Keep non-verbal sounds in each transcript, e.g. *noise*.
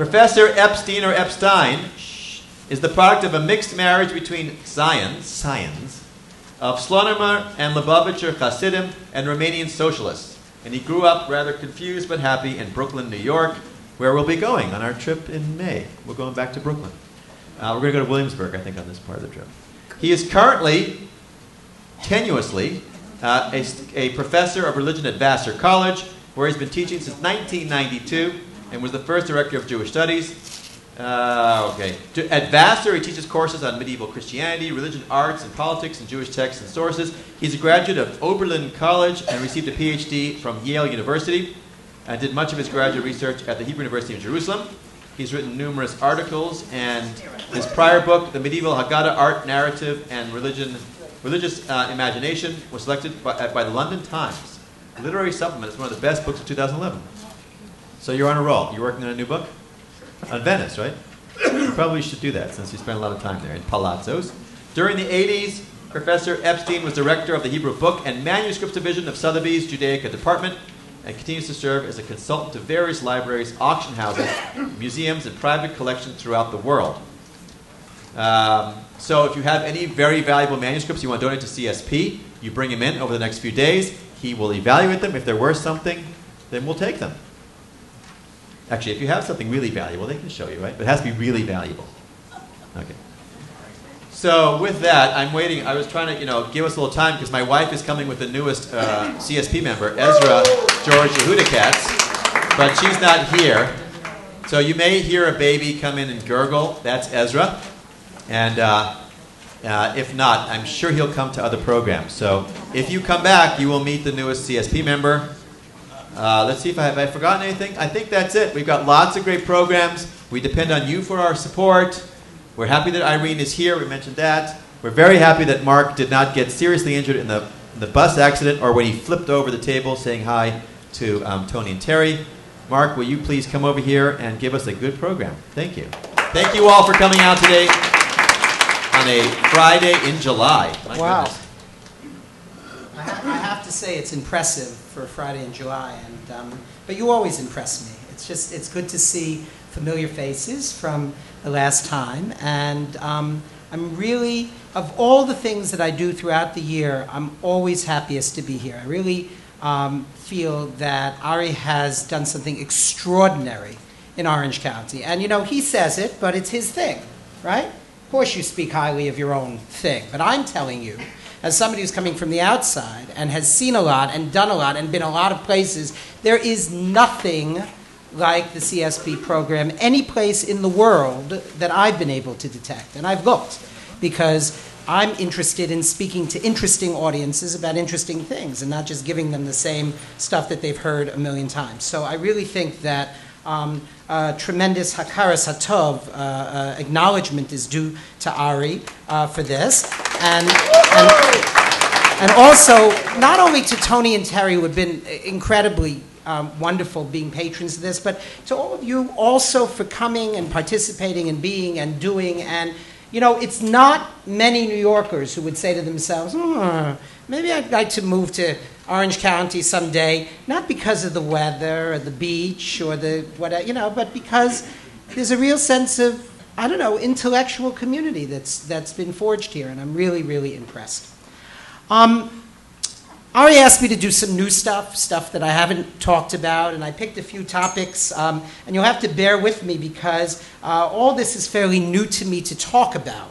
Professor Epstein or Epstein is the product of a mixed marriage between scions, scions of Slonimer and Lubavitcher Hasidim and Romanian socialists. And he grew up rather confused but happy in Brooklyn, New York, where we'll be going on our trip in May. We're going back to Brooklyn. Uh, we're going to go to Williamsburg, I think, on this part of the trip. He is currently, tenuously, uh, a, a professor of religion at Vassar College, where he's been teaching since 1992 and was the first director of Jewish studies. Uh, okay. At Vassar, he teaches courses on medieval Christianity, religion, arts, and politics, and Jewish texts and sources. He's a graduate of Oberlin College and received a PhD from Yale University and did much of his graduate research at the Hebrew University of Jerusalem. He's written numerous articles, and his prior book, The Medieval Haggadah Art, Narrative, and Religion, Religious uh, Imagination, was selected by, by the London Times Literary Supplement. It's one of the best books of 2011. So you're on a roll. You're working on a new book? On Venice, right? you probably should do that since you spent a lot of time there in palazzos. During the 80s, Professor Epstein was director of the Hebrew Book and Manuscripts Division of Sotheby's Judaica Department and continues to serve as a consultant to various libraries, auction houses, museums, and private collections throughout the world. Um, so if you have any very valuable manuscripts you want to donate to CSP, you bring them in over the next few days. He will evaluate them. If they're worth something, then we'll take them. Actually, if you have something really valuable, they can show you, right? But it has to be really valuable. Okay. So with that, I'm waiting. I was trying to, you know, give us a little time because my wife is coming with the newest uh, CSP member, Ezra George Yehudakatz, but she's not here. So you may hear a baby come in and gurgle. That's Ezra. And uh, uh, if not, I'm sure he'll come to other programs. So if you come back, you will meet the newest CSP member. Uh, let's see if I have I forgotten anything. I think that's it. We've got lots of great programs. We depend on you for our support. We're happy that Irene is here. We mentioned that. We're very happy that Mark did not get seriously injured in the, the bus accident or when he flipped over the table saying hi to um, Tony and Terry. Mark, will you please come over here and give us a good program? Thank you. Thank you all for coming out today on a Friday in July. My wow. I, ha- I, have to say it's impressive for Friday in July, and um, but you always impress me. It's just it's good to see familiar faces from the last time, and um, I'm really of all the things that I do throughout the year, I'm always happiest to be here. I really um, feel that Ari has done something extraordinary in Orange County, and you know he says it, but it's his thing, right? Of course, you speak highly of your own thing, but I'm telling you, as somebody who's coming from the outside and has seen a lot and done a lot and been a lot of places, there is nothing like the CSP program any place in the world that I've been able to detect. And I've looked because I'm interested in speaking to interesting audiences about interesting things and not just giving them the same stuff that they've heard a million times. So I really think that um, uh, tremendous hakaras hatov uh, uh, acknowledgement is due to Ari uh, for this, and, and, and also not only to Tony and Terry who have been incredibly um, wonderful being patrons of this, but to all of you also for coming and participating and being and doing. And you know, it's not many New Yorkers who would say to themselves, hmm, maybe I'd like to move to Orange County someday, not because of the weather or the beach or the whatever, you know, but because there's a real sense of, I don't know, intellectual community that's, that's been forged here, and I'm really, really impressed. Um, Ari asked me to do some new stuff, stuff that I haven't talked about, and I picked a few topics, um, and you'll have to bear with me because uh, all this is fairly new to me to talk about.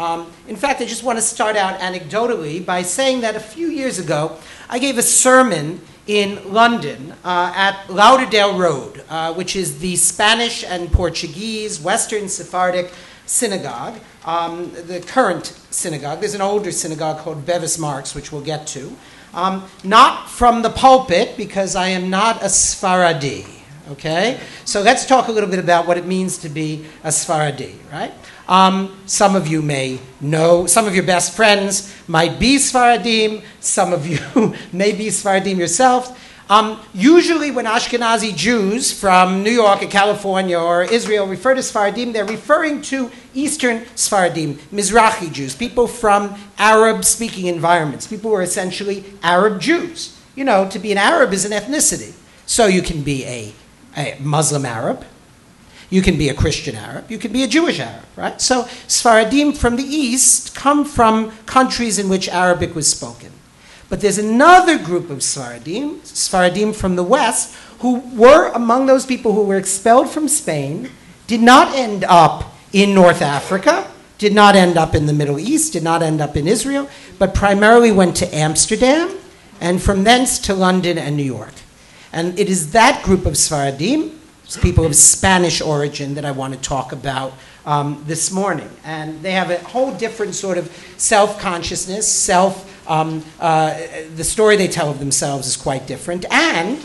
Um, in fact, I just want to start out anecdotally by saying that a few years ago, I gave a sermon in London uh, at Lauderdale Road, uh, which is the Spanish and Portuguese Western Sephardic synagogue, um, the current synagogue. There's an older synagogue called Bevis Marks, which we'll get to. Um, not from the pulpit, because I am not a Sfaradi. Okay? So let's talk a little bit about what it means to be a Sfaradi, right? Um, some of you may know, some of your best friends might be Sfaradim, some of you *laughs* may be Sfaradim yourself. Um, usually, when Ashkenazi Jews from New York or California or Israel refer to Sfaradim, they're referring to Eastern Sfaradim, Mizrahi Jews, people from Arab speaking environments, people who are essentially Arab Jews. You know, to be an Arab is an ethnicity. So you can be a, a Muslim Arab, You can be a Christian Arab, you can be a Jewish Arab, right? So Sfaradim from the east come from countries in which Arabic was spoken. But there's another group of Sfaradim, Sfaradim from the west, who were among those people who were expelled from Spain, did not end up in North Africa, did not end up in the Middle East, did not end up in Israel, but primarily went to Amsterdam and from thence to London and New York. And it is that group of Sfaradim, people of Spanish origin, that I want to talk about um, this morning. And they have a whole different sort of self consciousness, self, um, uh, the story they tell of themselves is quite different. And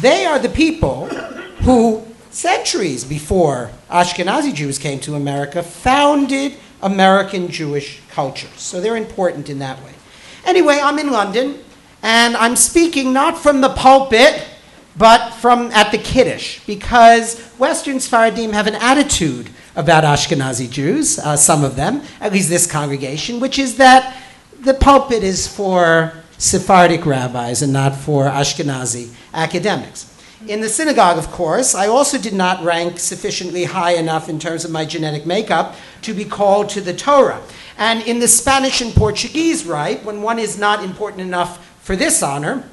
they are the people who, centuries before Ashkenazi Jews came to America, founded American Jewish culture. So they're important in that way. Anyway, I'm in London, and I'm speaking not from the pulpit but from at the Kiddush, because Western Sfaradim have an attitude about Ashkenazi Jews, uh, some of them, at least this congregation, which is that the pulpit is for Sephardic rabbis and not for Ashkenazi academics. In the synagogue, of course, I also did not rank sufficiently high enough in terms of my genetic makeup to be called to the Torah. And in the Spanish and Portuguese rite, when one is not important enough for this honor,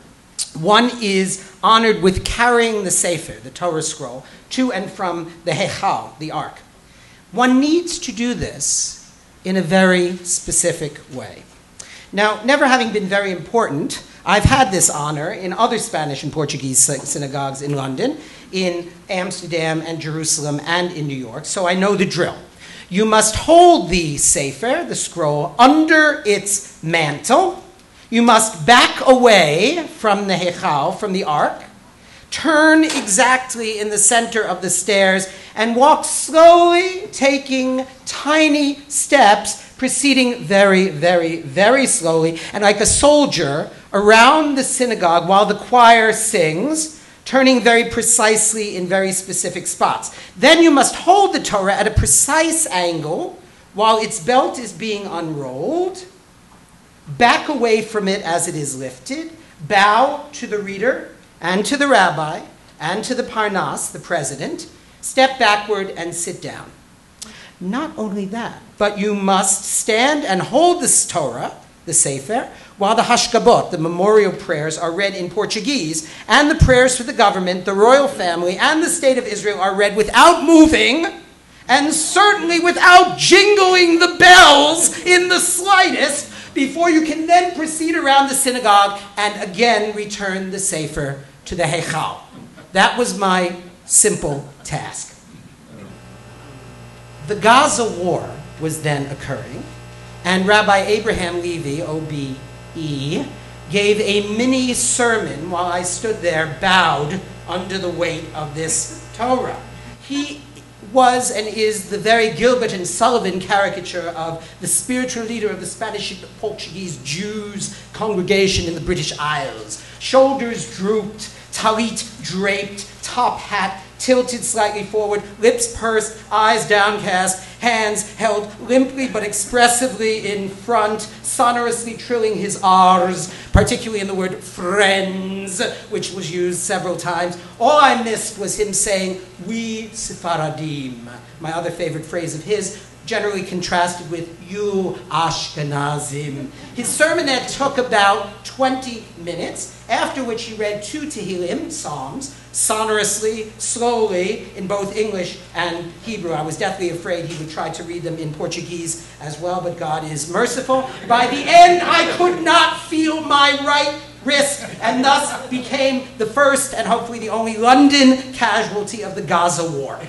one is honored with carrying the Sefer, the Torah scroll, to and from the Hechal, the Ark. One needs to do this in a very specific way. Now, never having been very important, I've had this honor in other Spanish and Portuguese synagogues in London, in Amsterdam and Jerusalem, and in New York, so I know the drill. You must hold the Sefer, the scroll, under its mantle you must back away from the Hechal, from the ark, turn exactly in the center of the stairs, and walk slowly, taking tiny steps, proceeding very, very, very slowly, and like a soldier around the synagogue while the choir sings, turning very precisely in very specific spots. Then you must hold the Torah at a precise angle while its belt is being unrolled back away from it as it is lifted, bow to the reader and to the rabbi and to the Parnas, the president, step backward and sit down. Not only that, but you must stand and hold this Torah, the Sefer, while the Hashkabot, the memorial prayers, are read in Portuguese, and the prayers for the government, the royal family, and the state of Israel are read without moving, and certainly without jingling the bells in the slightest, before you can then proceed around the synagogue and again return the Sefer to the Heichal. That was my simple task. The Gaza War was then occurring, and Rabbi Abraham Levy, OBE, gave a mini sermon while I stood there bowed under the weight of this Torah. He was and is the very Gilbert and Sullivan caricature of the spiritual leader of the Spanish and Portuguese Jews congregation in the British Isles. Shoulders drooped, talit draped, top hat tilted slightly forward, lips pursed, eyes downcast, hands held limply but expressively in front, sonorously trilling his R's, particularly in the word friends, which was used several times. All I missed was him saying, We Sephardim, my other favorite phrase of his, generally contrasted with you Ashkenazim. His sermonette took about 20 minutes, after which he read two Tehillim, Psalms, sonorously, slowly, in both English and Hebrew. I was deathly afraid he would try to read them in Portuguese as well, but God is merciful. By the end, I could not feel my right wrist, and thus became the first and hopefully the only London casualty of the Gaza war.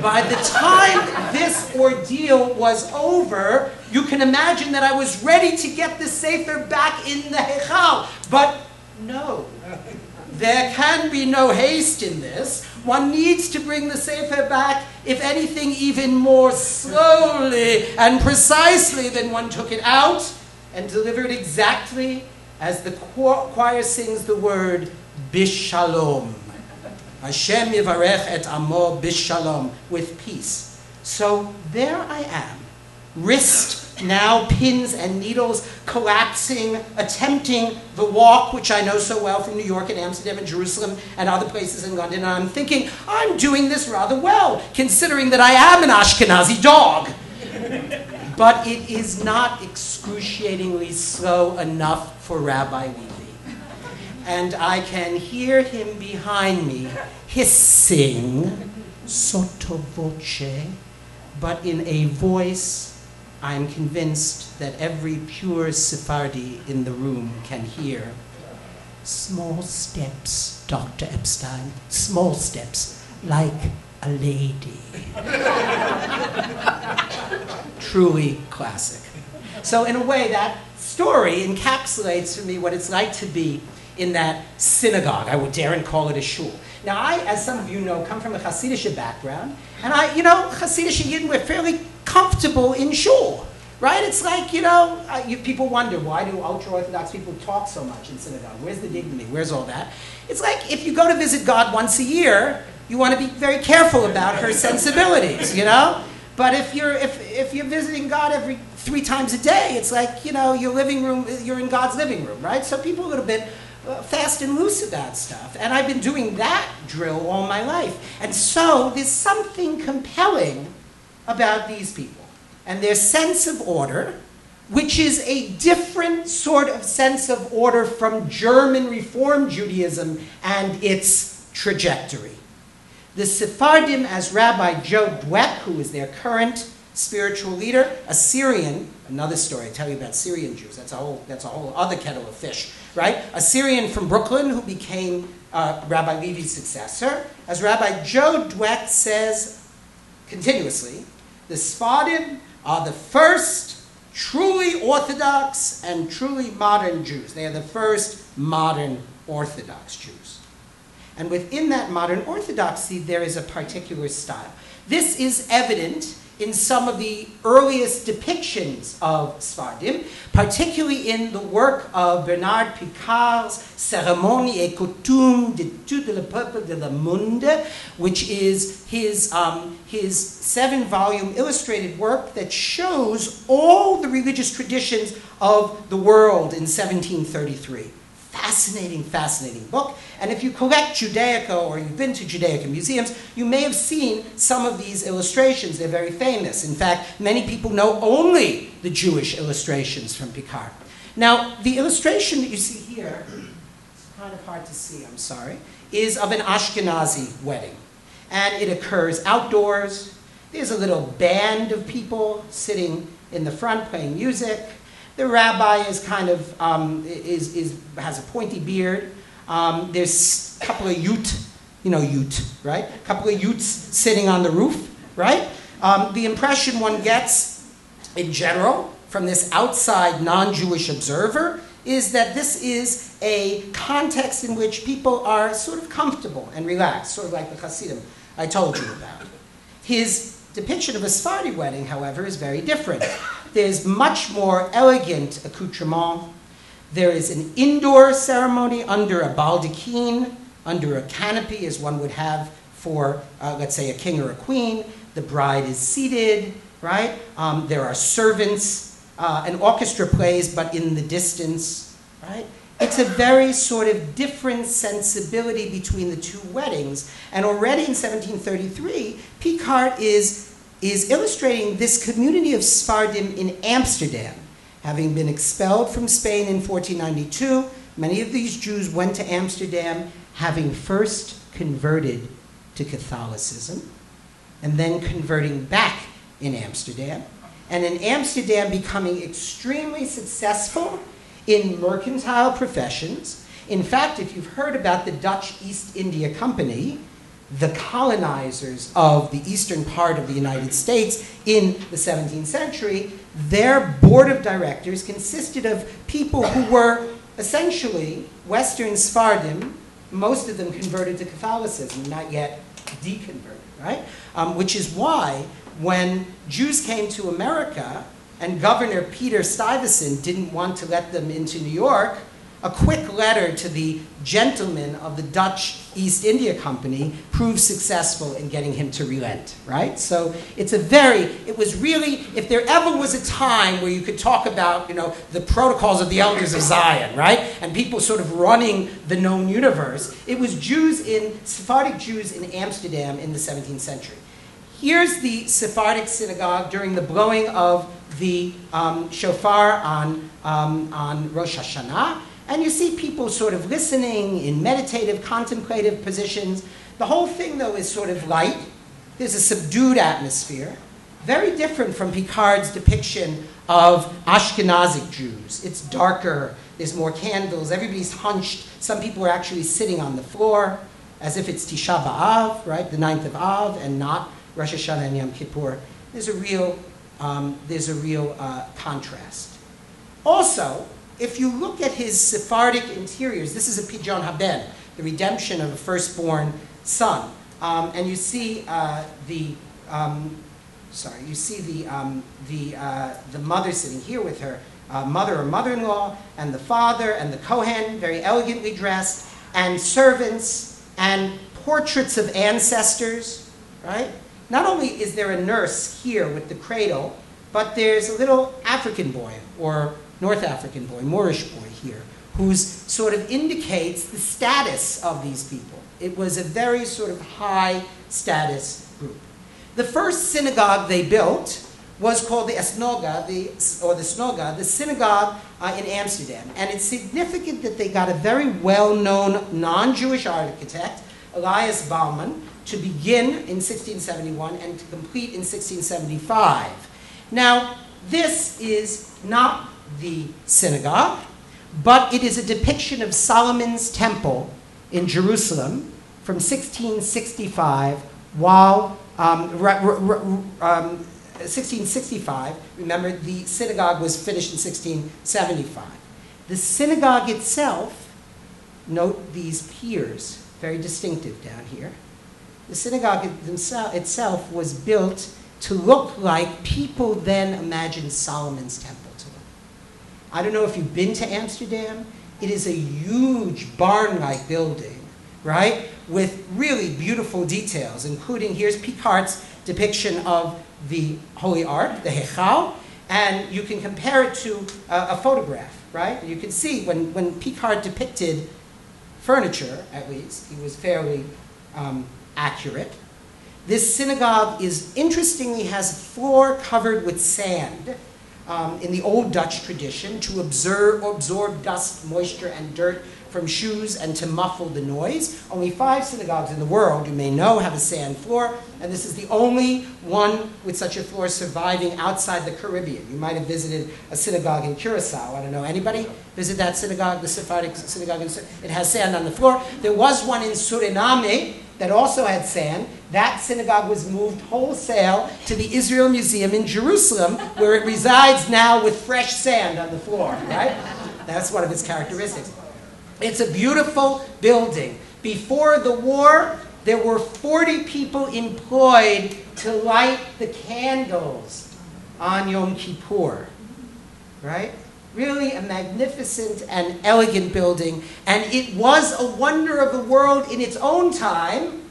By the time this ordeal was over, you can imagine that I was ready to get the Sefer back in the Hechal. But no, there can be no haste in this. One needs to bring the Sefer back, if anything, even more slowly and precisely than one took it out and delivered exactly as the choir sings the word Bishalom. Hashem yivarech et amo bishalom, with peace. So there I am, wrist now pins and needles collapsing, attempting the walk, which I know so well from New York and Amsterdam and Jerusalem and other places in London. And I'm thinking, I'm doing this rather well, considering that I am an Ashkenazi dog. but it is not excruciatingly slow enough for Rabbi Levy. And I can hear him behind me hissing sotto voce, but in a voice I'm convinced that every pure Sephardi in the room can hear. Small steps, Dr. Epstein, small steps, like a lady. *laughs* Truly classic. So, in a way, that story encapsulates for me what it's like to be in that synagogue. I would dare and call it a shul. Now, I, as some of you know, come from a Hasidic background, and I, you know, Hasidic Yidden, we're fairly comfortable in shul, right? It's like, you know, uh, you, people wonder why do ultra-Orthodox people talk so much in synagogue? Where's the dignity? Where's all that? It's like if you go to visit God once a year, you want to be very careful about her sensibilities, you know? But if you're, if, if you're visiting God every three times a day, it's like, you know, your living room, you're in God's living room, right? So people are a little bit fast and loose about stuff. And I've been doing that drill all my life. And so there's something compelling about these people and their sense of order, which is a different sort of sense of order from German Reform Judaism and its trajectory. The Sephardim, as Rabbi Joe Dweck, who is their current spiritual leader, a Syrian, another story, I tell you about Syrian Jews, that's a whole, that's a whole other kettle of fish, right? A Syrian from Brooklyn who became uh, Rabbi Levy's successor. As Rabbi Joe Dweck says continuously, the Sephardim are the first truly Orthodox and truly modern Jews. They are the first modern Orthodox Jews. And within that modern Orthodoxy, there is a particular style. This is evident in some of the earliest depictions of Sephardim, particularly in the work of Bernard Picard's Cérémonie et Coutume de tout le peuple de la monde, which is his, um, his seven volume illustrated work that shows all the religious traditions of the world in 1733. Fascinating, fascinating book. And if you collect Judaica or you've been to Judaica museums, you may have seen some of these illustrations. They're very famous. In fact, many people know only the Jewish illustrations from Picard. Now, the illustration that you see here, it's kind of hard to see, I'm sorry, is of an Ashkenazi wedding. And it occurs outdoors. There's a little band of people sitting in the front playing music. The rabbi is kind of um, is, is, has a pointy beard. Um, there's a couple of Ute, you know Ute, right? A couple of Utes sitting on the roof, right? Um, the impression one gets, in general, from this outside non-Jewish observer is that this is a context in which people are sort of comfortable and relaxed, sort of like the Hasidim I told you about. His depiction of a Sephardi wedding, however, is very different. There's much more elegant accoutrement. There is an indoor ceremony under a baldachin, under a canopy, as one would have for, uh, let's say, a king or a queen. The bride is seated, right? Um, there are servants. Uh, an orchestra plays, but in the distance, right? It's a very sort of different sensibility between the two weddings. And already in 1733, Picard is, is illustrating this community of Sephardim in Amsterdam. Having been expelled from Spain in 1492, many of these Jews went to Amsterdam having first converted to Catholicism and then converting back in Amsterdam. And in Amsterdam becoming extremely successful in mercantile professions. In fact, if you've heard about the Dutch East India Company, the colonizers of the eastern part of the United States in the 17th century, their board of directors consisted of people who were essentially Western Sephardim, most of them converted to Catholicism, not yet deconverted, right? Um, which is why when Jews came to America, and Governor Peter Stuyvesant didn't want to let them into New York, a quick letter to the gentleman of the Dutch East India Company proved successful in getting him to relent, right? So it's a very, it was really, if there ever was a time where you could talk about, you know, the protocols of the elders of Zion, right? And people sort of running the known universe, it was Jews in, Sephardic Jews in Amsterdam in the 17th century. Here's the Sephardic synagogue during the blowing of the um, shofar on, um, on Rosh Hashanah. And you see people sort of listening in meditative, contemplative positions. The whole thing, though, is sort of light. There's a subdued atmosphere, very different from Picard's depiction of Ashkenazic Jews. It's darker, there's more candles, everybody's hunched. Some people are actually sitting on the floor as if it's Tisha B'Av, right, the ninth of Av, and not Rosh Hashanah and Yom Kippur. There's a real, um, there's a real uh, contrast. Also, if you look at his Sephardic interiors, this is a Pidyon Haben, the redemption of a firstborn son. Um, and you see uh, the, um, sorry, you see the, um, the, uh, the mother sitting here with her uh, mother or mother-in-law, and the father, and the Kohen, very elegantly dressed, and servants, and portraits of ancestors, right? Not only is there a nurse here with the cradle, but there's a little African boy, or North African boy, Moorish boy here, who sort of indicates the status of these people. It was a very sort of high status group. The first synagogue they built was called the Esnoga, the, or the Snoga, the synagogue uh, in Amsterdam. And it's significant that they got a very well-known non-Jewish architect, Elias Bouman, to begin in 1671 and to complete in 1675. Now, this is not the synagogue, but it is a depiction of Solomon's temple in Jerusalem from 1665 while um, um, 1665, remember the synagogue was finished in 1675. The synagogue itself, note these piers, very distinctive down here. The synagogue itself was built to look like people then imagined Solomon's temple. I don't know if you've been to Amsterdam. It is a huge barn-like building, right? With really beautiful details, including here's Picard's depiction of the Holy Ark, the Hechal, and you can compare it to a, a photograph, right? You can see when, when Picard depicted furniture, at least, he was fairly um, accurate. This synagogue is interestingly has a floor covered with sand um, in the old Dutch tradition to observe, absorb dust, moisture, and dirt from shoes and to muffle the noise. Only five synagogues in the world, you may know, have a sand floor, and this is the only one with such a floor surviving outside the Caribbean. You might have visited a synagogue in Curacao. I don't know. Anybody visit that synagogue, the Sephardic synagogue? It has sand on the floor. There was one in Suriname that also had sand. That synagogue was moved wholesale to the Israel Museum in Jerusalem, where it resides now with fresh sand on the floor, right? That's one of its characteristics. It's a beautiful building. Before the war, there were 40 people employed to light the candles on Yom Kippur, right? Really a magnificent and elegant building. And it was a wonder of the world in its own time,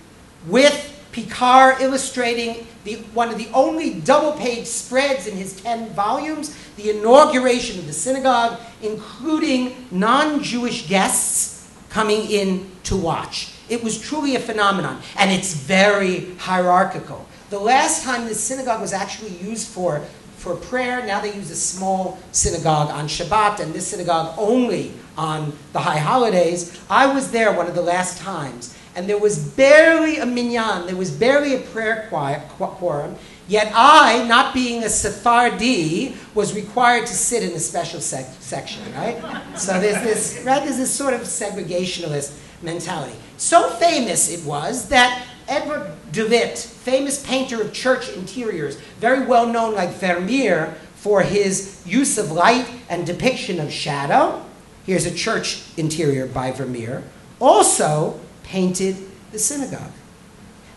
with Picard illustrating the, one of the only double page spreads in his 10 volumes, the inauguration of the synagogue, including non Jewish guests coming in to watch. It was truly a phenomenon, and it's very hierarchical. The last time the synagogue was actually used for for prayer. Now they use a small synagogue on Shabbat and this synagogue only on the high holidays. I was there one of the last times, and there was barely a minyan, there was barely a prayer quorum. Yet I, not being a Sephardi, was required to sit in a special sec- section, right? So there's this, right, there's this sort of segregationalist mentality. So famous it was that Edward de Witt, famous painter of church interiors, very well known like Vermeer for his use of light and depiction of shadow. Here's a church interior by Vermeer. Also painted the synagogue.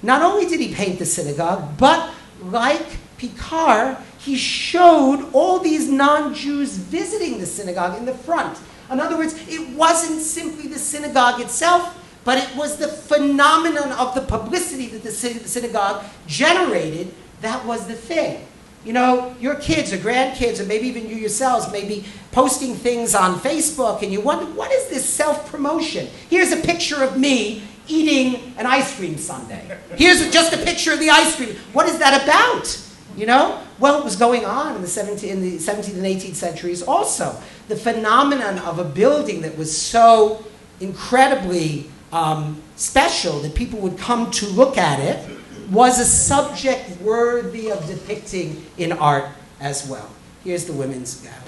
Not only did he paint the synagogue, but like Picard, he showed all these non Jews visiting the synagogue in the front In other words, it wasn't simply the synagogue itself, but it was the phenomenon of the publicity that the synagogue generated that was the thing. You know, your kids or grandkids, or maybe even you yourselves, may be posting things on Facebook, and you wonder, what is this self promotion? Here's a picture of me eating an ice cream sundae. Here's just a picture of the ice cream. What is that about? You know? Well, it was going on in the, 17th, in the 17th and 18th centuries also. The phenomenon of a building that was so incredibly um, special that people would come to look at it was a subject worthy of depicting in art as well. Here's the women's gallery.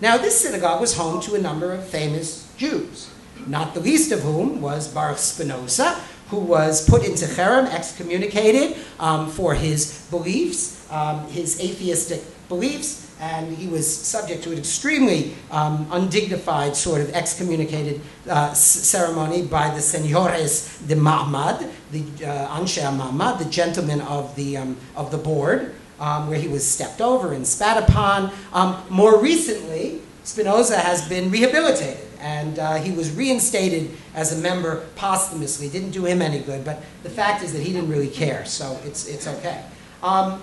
Now, this synagogue was home to a number of famous Jews, not the least of whom was Baruch Spinoza, who was put into cherem, excommunicated um, for his beliefs, um, his atheistic beliefs, and he was subject to an extremely um, undignified sort of excommunicated uh, ceremony by the senores de Ma'amad, the uh, Anshe Ma'amad, the gentlemen of the, um, of the board, um, where he was stepped over and spat upon. Um, more recently, Spinoza has been rehabilitated and uh, he was reinstated as a member posthumously. Didn't do him any good, but the fact is that he didn't really care, so it's, it's okay. Um,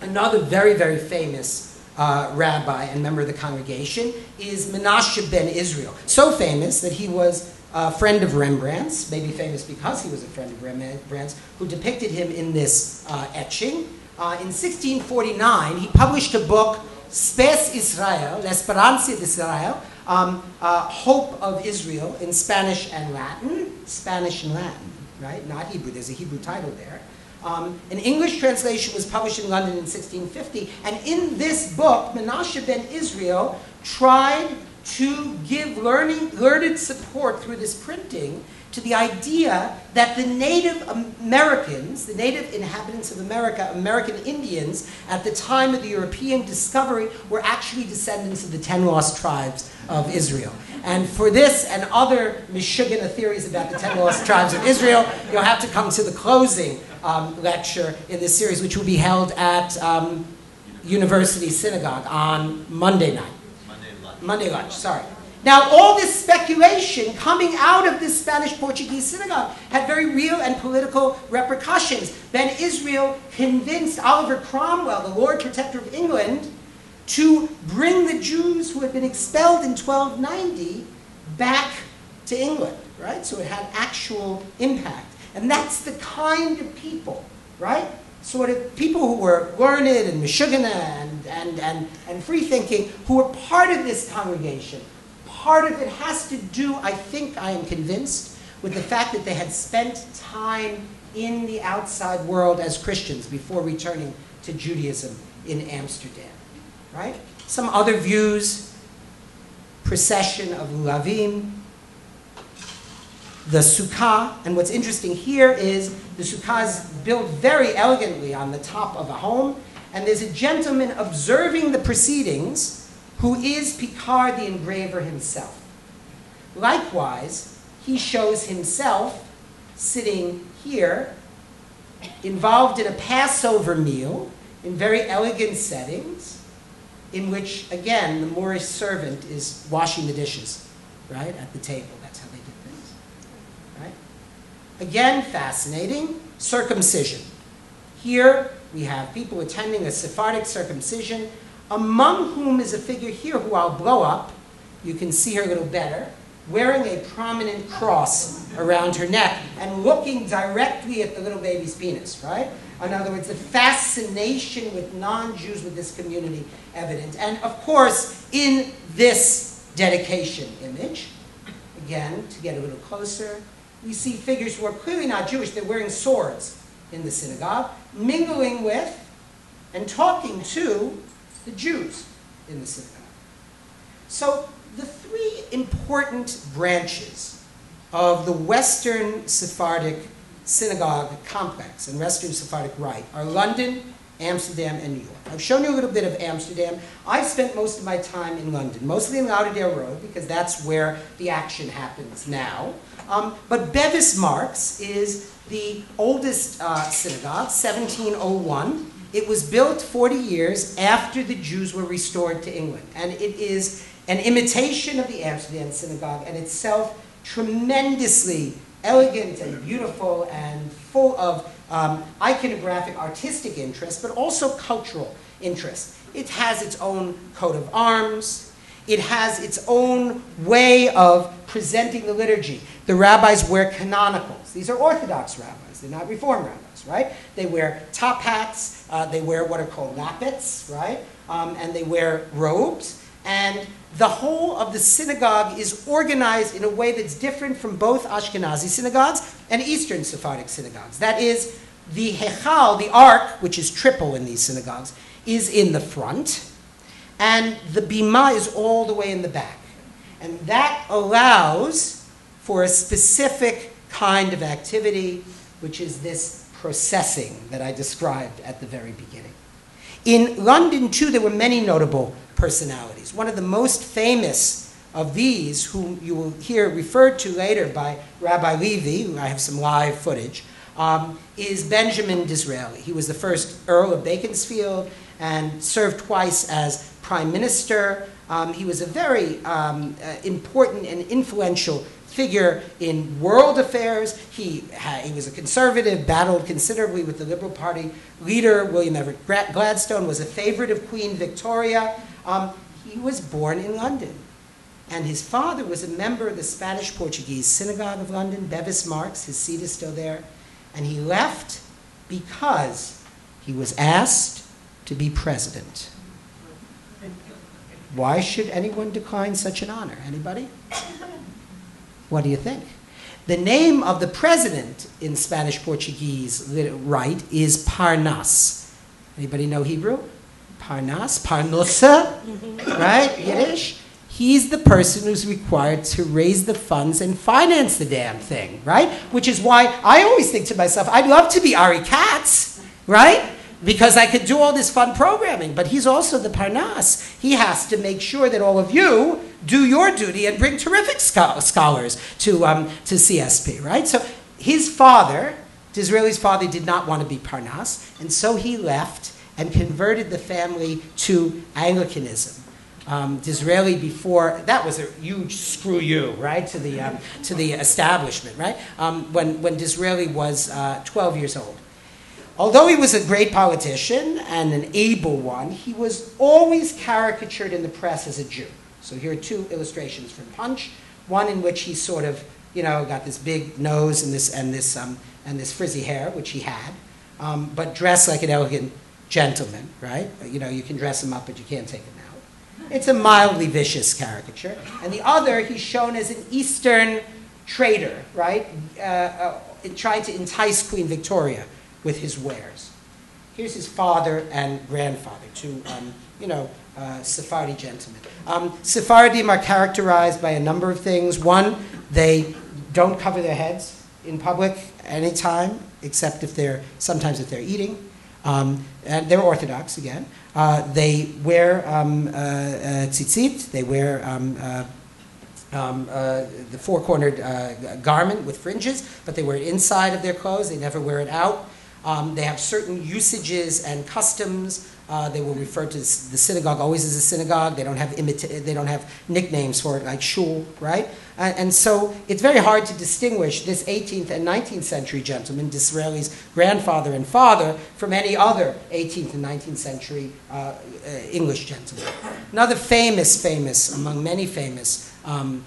another very, very famous uh, rabbi and member of the congregation is Menashe ben Israel. So famous that he was a friend of Rembrandt's, maybe famous because he was a friend of Rembrandt's, who depicted him in this uh, etching. Uh, in 1649, he published a book, Spes Israel, L'Esperanza d'Israel, um, uh, Hope of Israel, in Spanish and Latin. Spanish and Latin, right? Not Hebrew. There's a Hebrew title there. Um, an English translation was published in London in 1650, and in this book, Menashe ben Israel tried to give learning, learned support through this printing to the idea that the Native Americans, the native inhabitants of America, American Indians, at the time of the European discovery, were actually descendants of the ten lost tribes of Israel. And for this and other Michigan theories about the ten lost tribes of Israel, you'll have to come to the closing um, lecture in this series, which will be held at um, University Synagogue on Monday night. Monday lunch. Monday lunch, sorry. Now, all this speculation coming out of this Spanish Portuguese synagogue had very real and political repercussions. Ben Israel convinced Oliver Cromwell, the Lord Protector of England, to bring the Jews who had been expelled in 1290 back to England, right? So it had actual impact. And that's the kind of people, right? Sort of people who were learned and Meshuggah and, and, and, and free thinking, who were part of this congregation. Part of it has to do, I think, I am convinced, with the fact that they had spent time in the outside world as Christians before returning to Judaism in Amsterdam. Right? Some other views, procession of Lavim, the sukkah, and what's interesting here is the sukkah is built very elegantly on the top of a home, and there's a gentleman observing the proceedings who is Picard the engraver himself. Likewise, he shows himself sitting here, involved in a Passover meal in very elegant settings, in which, again, the Moorish servant is washing the dishes, right, at the table. Again, fascinating. Circumcision. Here we have people attending a Sephardic circumcision, among whom is a figure here who I'll blow up. You can see her a little better, wearing a prominent cross around her neck and looking directly at the little baby's penis, right? In other words, the fascination with non Jews with this community evident. And of course, in this dedication image, again, to get a little closer, we see figures who are clearly not Jewish, they're wearing swords in the synagogue, mingling with and talking to the Jews in the synagogue. So the three important branches of the Western Sephardic synagogue complex and Western Sephardic rite are London, Amsterdam, and New York. I've shown you a little bit of Amsterdam. I spent most of my time in London, mostly in Lauderdale Road, because that's where the action happens now. Um, but Bevis Marks is the oldest uh, synagogue, 1701. It was built 40 years after the Jews were restored to England, and it is an imitation of the Amsterdam synagogue and itself tremendously elegant and beautiful and full of um, iconographic artistic interest, but also cultural interest. It has its own coat of arms. It has its own way of presenting the liturgy. The rabbis wear canonicals. These are Orthodox rabbis. They're not Reform rabbis, right? They wear top hats. Uh, they wear what are called lappets, right? Um, and they wear robes. And the whole of the synagogue is organized in a way that's different from both Ashkenazi synagogues and Eastern Sephardic synagogues. That is, the Hechal, the ark, which is triple in these synagogues, is in the front, and the Bima is all the way in the back. And that allows for a specific kind of activity, which is this processing that I described at the very beginning. In London, too, there were many notable personalities. One of the most famous of these, whom you will hear referred to later by Rabbi Levy, who I have some live footage, um, is Benjamin Disraeli. He was the first Earl of Beaconsfield and served twice as prime minister. Um, he was a very um, uh, important and influential figure in world affairs. He, he was a conservative, battled considerably with the Liberal Party leader. William Ewart Gladstone was a favorite of Queen Victoria. Um, he was born in London. And his father was a member of the Spanish Portuguese Synagogue of London, Bevis Marks. His seat is still there. And he left because he was asked to be president. Why should anyone decline such an honor? Anybody? What do you think? The name of the president in Spanish Portuguese right is Parnas. Anybody know Hebrew? Parnas, Parnosa, *laughs* right? Yiddish. He's the person who's required to raise the funds and finance the damn thing, right? Which is why I always think to myself, I'd love to be Ari Katz, right? Because I could do all this fun programming, but he's also the Parnas. He has to make sure that all of you do your duty and bring terrific scholars to, um, to CSP, right? So his father, Disraeli's father, did not want to be Parnas, and so he left and converted the family to Anglicanism. Um, Disraeli before that was a huge screw you, right, to the um, to the establishment, right? Um, when when Disraeli was uh, 12 years old. Although he was a great politician and an able one, he was always caricatured in the press as a Jew. So here are two illustrations from Punch. One in which he sort of, you know, got this big nose and this and this um, and this frizzy hair, which he had, um, but dressed like an elegant gentleman, right? You know, you can dress him up, but you can't take him out. It's a mildly vicious caricature. And the other, he's shown as an Eastern trader, right? Uh, uh, trying to entice Queen Victoria with his wares. Here's his father and grandfather, two, um, you know, uh, Sephardi gentlemen. Um, Sephardim are characterized by a number of things. One, they don't cover their heads in public anytime, except if they're sometimes if they're eating. Um, and they're Orthodox again. Uh, they wear um, uh, uh, tzitzit, they wear um, uh, um uh, the four cornered uh, garment with fringes, but they wear it inside of their clothes, they never wear it out. Um, they have certain usages and customs. Uh, they will refer to the synagogue always as a synagogue. They don't have imita- they don't have nicknames for it like shul, right? Uh, and so it's very hard to distinguish this 18th and 19th century gentleman, Disraeli's grandfather and father, from any other 18th and 19th century uh, uh, English gentleman. Another famous, famous among many famous um,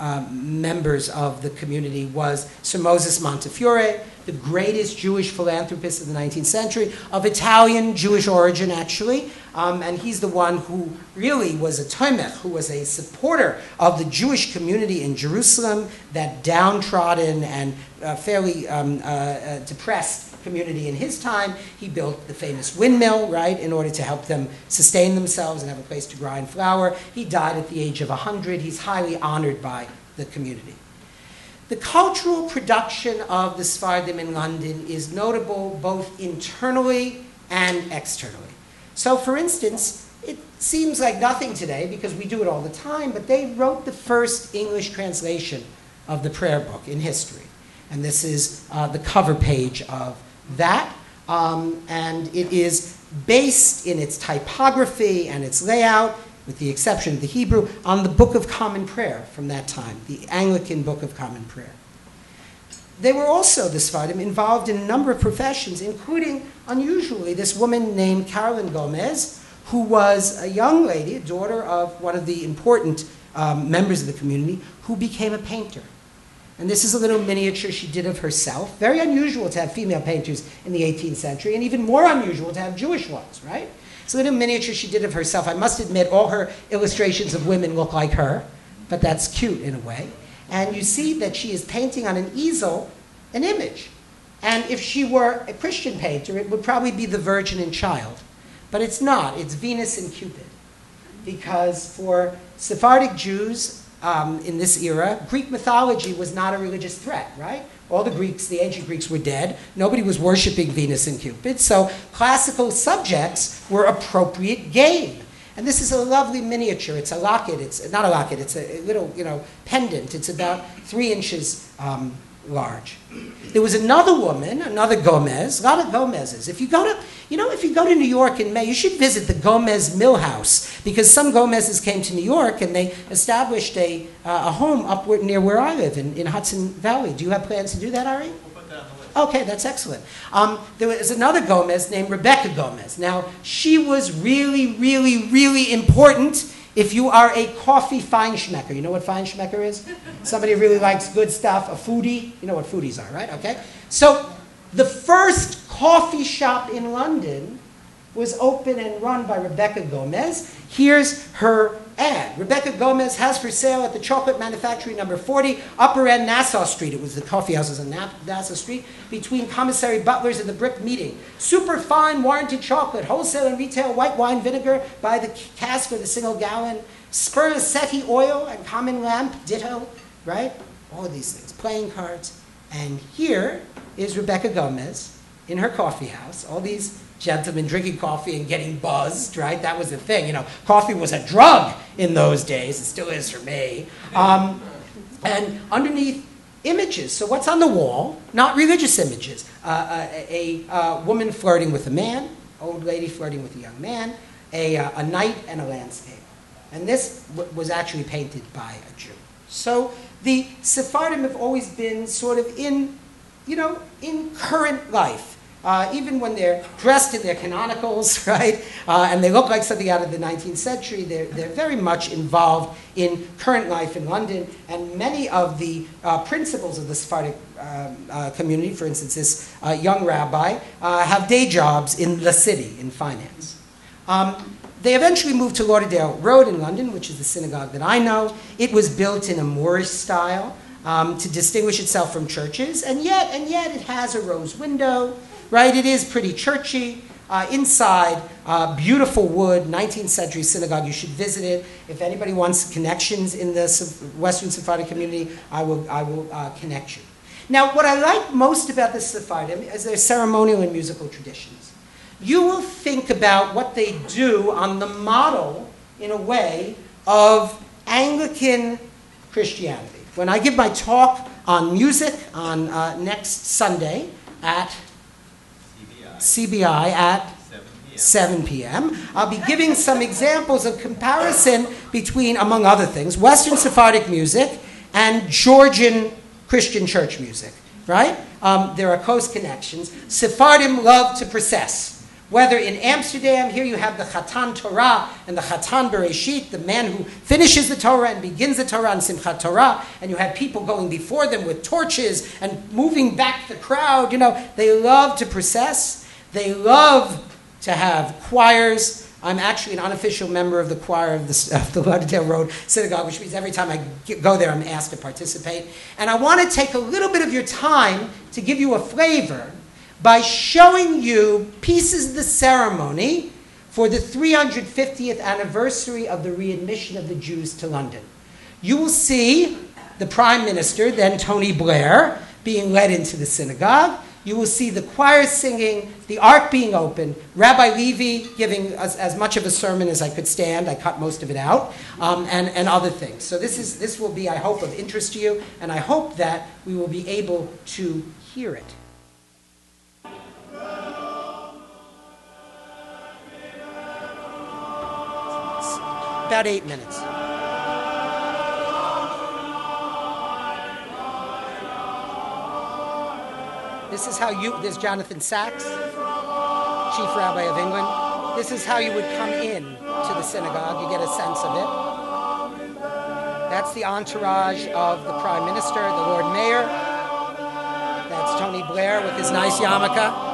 uh, members of the community was Sir Moses Montefiore, the greatest Jewish philanthropist of the 19th century, of Italian Jewish origin, actually. Um, and he's the one who really was a Tomech, who was a supporter of the Jewish community in Jerusalem, that downtrodden and uh, fairly um, uh, uh, depressed community in his time. He built the famous windmill, right, in order to help them sustain themselves and have a place to grind flour. He died at the age of 100. He's highly honored by the community. The cultural production of the Sephardim in London is notable both internally and externally. So, for instance, it seems like nothing today because we do it all the time, but they wrote the first English translation of the prayer book in history. And this is uh, the cover page of that. um, and it is based in its typography and its layout, with the exception of the Hebrew, on the Book of Common Prayer from that time, the Anglican Book of Common Prayer. They were also, the Sephardim, involved in a number of professions, including, unusually, this woman named Carolyn Gomez, who was a young lady, a daughter of one of the important um, members of the community, who became a painter. And this is a little miniature she did of herself. Very unusual to have female painters in the 18th century, and even more unusual to have Jewish ones, right? It's a little miniature she did of herself. I must admit, all her illustrations of women look like her, but that's cute in a way. And you see that she is painting on an easel an image. And if she were a Christian painter, it would probably be the Virgin and Child. But it's not, it's Venus and Cupid. Because for Sephardic Jews um, in this era, Greek mythology was not a religious threat, right? All the Greeks, the ancient Greeks, were dead. Nobody was worshiping Venus and Cupid. So classical subjects were appropriate game. And this is a lovely miniature. It's a locket. It's not a locket. It's a little, you know, pendant. It's about three inches um, large. There was another woman, another Gomez, a lot of Gomezes. If you go to, you know, if you go to New York in May, you should visit the Gomez Mill House because some Gomezes came to New York and they established a, uh, a home up near where I live in, in Hudson Valley. Do you have plans to do that, Ari? We'll put that on the list. Okay, that's excellent. Um, there was another Gomez named Rebecca Gomez. Now, she was really, really, really important if you are a coffee feinschmecker, you know what feinschmecker is? *laughs* Somebody who really likes good stuff, a foodie. You know what foodies are, right? Okay. So the first coffee shop in London was opened and run by Rebecca Gomez. Here's her ad. Rebecca Gomez has for sale at the Chocolate Manufactory number 40, Upper End Nassau Street. It was the coffee houses on Nassau Street, between Commissary Butler's and the Brick Meeting. Super fine warranted chocolate, wholesale and retail white wine vinegar by the cask or the single gallon, spermaceti oil and common lamp, ditto, right? All of these things, playing cards. And here is Rebecca Gomez in her coffee house, all these gentlemen drinking coffee and getting buzzed, right? That was the thing. You know, coffee was a drug in those days. It still is for me. Um, and underneath images. So what's on the wall? Not religious images. Uh, a, a, a, woman flirting with a man, old lady flirting with a young man, a, uh, a knight, and a landscape. And this w- was actually painted by a Jew. So the Sephardim have always been sort of in, you know, in current life uh, even when they're dressed in their canonicals, *laughs* right, uh, and they look like something out of the 19th century, they're, they're very much involved in current life in London. And many of the uh, principles of the Sephardic um, uh, community, for instance, this uh, young rabbi, uh, have day jobs in the city in finance. Um, they eventually moved to Lauderdale Road in London, which is the synagogue that I know. It was built in a Moorish style. Um, to distinguish itself from churches, and yet, and yet, it has a rose window right? It is pretty churchy. Uh, inside, uh, beautiful wood, 19th century synagogue. You should visit it. If anybody wants connections in the Western Sephardic community, I will, I will uh, connect you. Now, what I like most about the Sephardim is their ceremonial and musical traditions. You will think about what they do on the model, in a way, of Anglican Christianity. When I give my talk on music on uh, next Sunday at CBI at 7 p.m. I'll be giving some *laughs* examples of comparison between, among other things, Western Sephardic music and Georgian Christian church music, right? Um, there are close connections. Sephardim love to process. Whether in Amsterdam, here you have the Chatan Torah and the Chatan Bereshit, the man who finishes the Torah and begins the Torah and Simchat Torah, and you have people going before them with torches and moving back the crowd. You know, they love to process. They love to have choirs. I'm actually an unofficial member of the choir of the, of the Lauderdale Road Synagogue, which means every time I get, go there, I'm asked to participate. And I want to take a little bit of your time to give you a flavor by showing you pieces of the ceremony for the 350th anniversary of the readmission of the Jews to London. You will see the Prime Minister, then Tony Blair, being led into the synagogue you will see the choir singing, the ark being opened, Rabbi Levy giving as, as, much of a sermon as I could stand. I cut most of it out, um, and, and other things. So this, is, this will be, I hope, of interest to you, and I hope that we will be able to hear it. About eight minutes. This is how you, there's Jonathan Sacks, Chief Rabbi of England. This is how you would come in to the synagogue. You get a sense of it. That's the entourage of the Prime Minister, the Lord Mayor. That's Tony Blair with his nice yarmulke.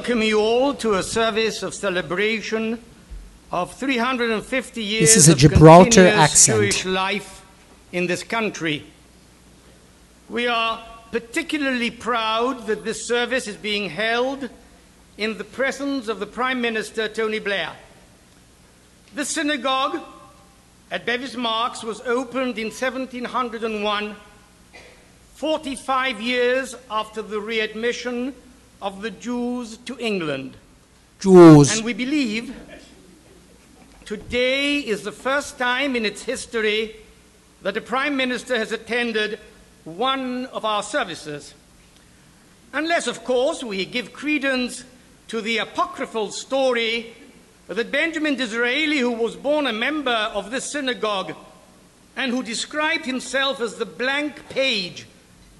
Welcome you all to a service of celebration of 350 years This is a of Gibraltar accent. Jewish life in this country. We are particularly proud that this service is being held in the presence of the Prime Minister Tony Blair. The synagogue at Bevis Marks was opened in 1701, 45 years after the readmission of the Jews to England. Jews. And we believe today is the first time in its history that a Prime Minister has attended one of our services. Unless, of course, we give credence to the apocryphal story that Benjamin Disraeli, who was born a member of this synagogue and who described himself as the blank page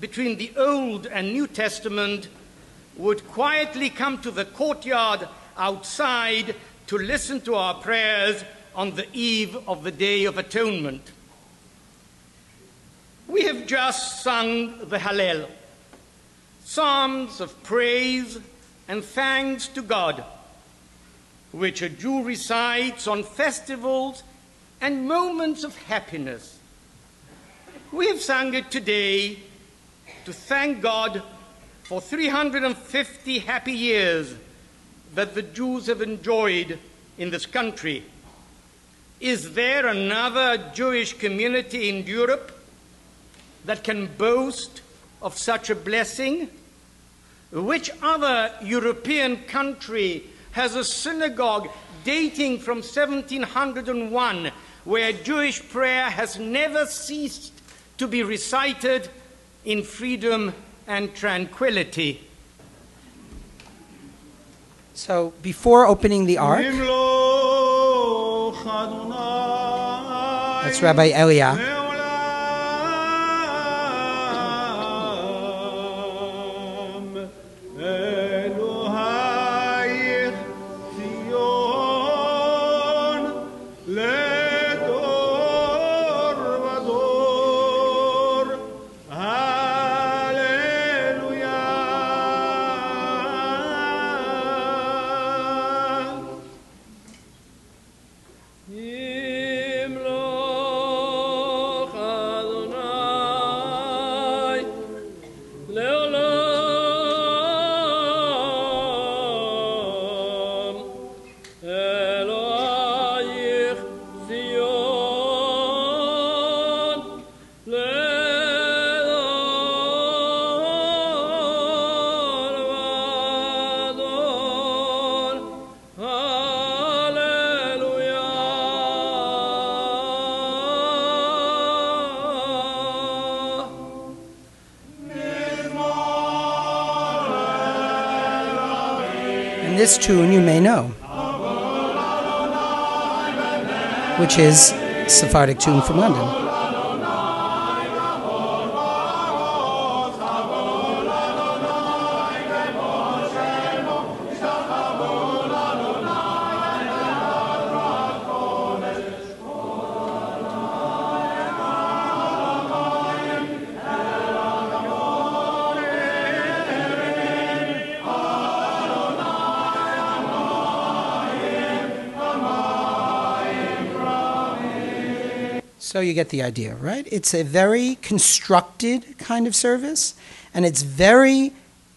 between the Old and New Testament, would quietly come to the courtyard outside to listen to our prayers on the eve of the Day of Atonement. We have just sung the Hallel, psalms of praise and thanks to God, which a Jew recites on festivals and moments of happiness. We have sung it today to thank God for 350 happy years that the Jews have enjoyed in this country. Is there another Jewish community in Europe that can boast of such a blessing? Which other European country has a synagogue dating from 1701 where Jewish prayer has never ceased to be recited in freedom and tranquility? So before opening the ark, that's Rabbi Elia. This tune you may know, which is Sephardic tune from London. So you get the idea, right? It's a very constructed kind of service, and it's very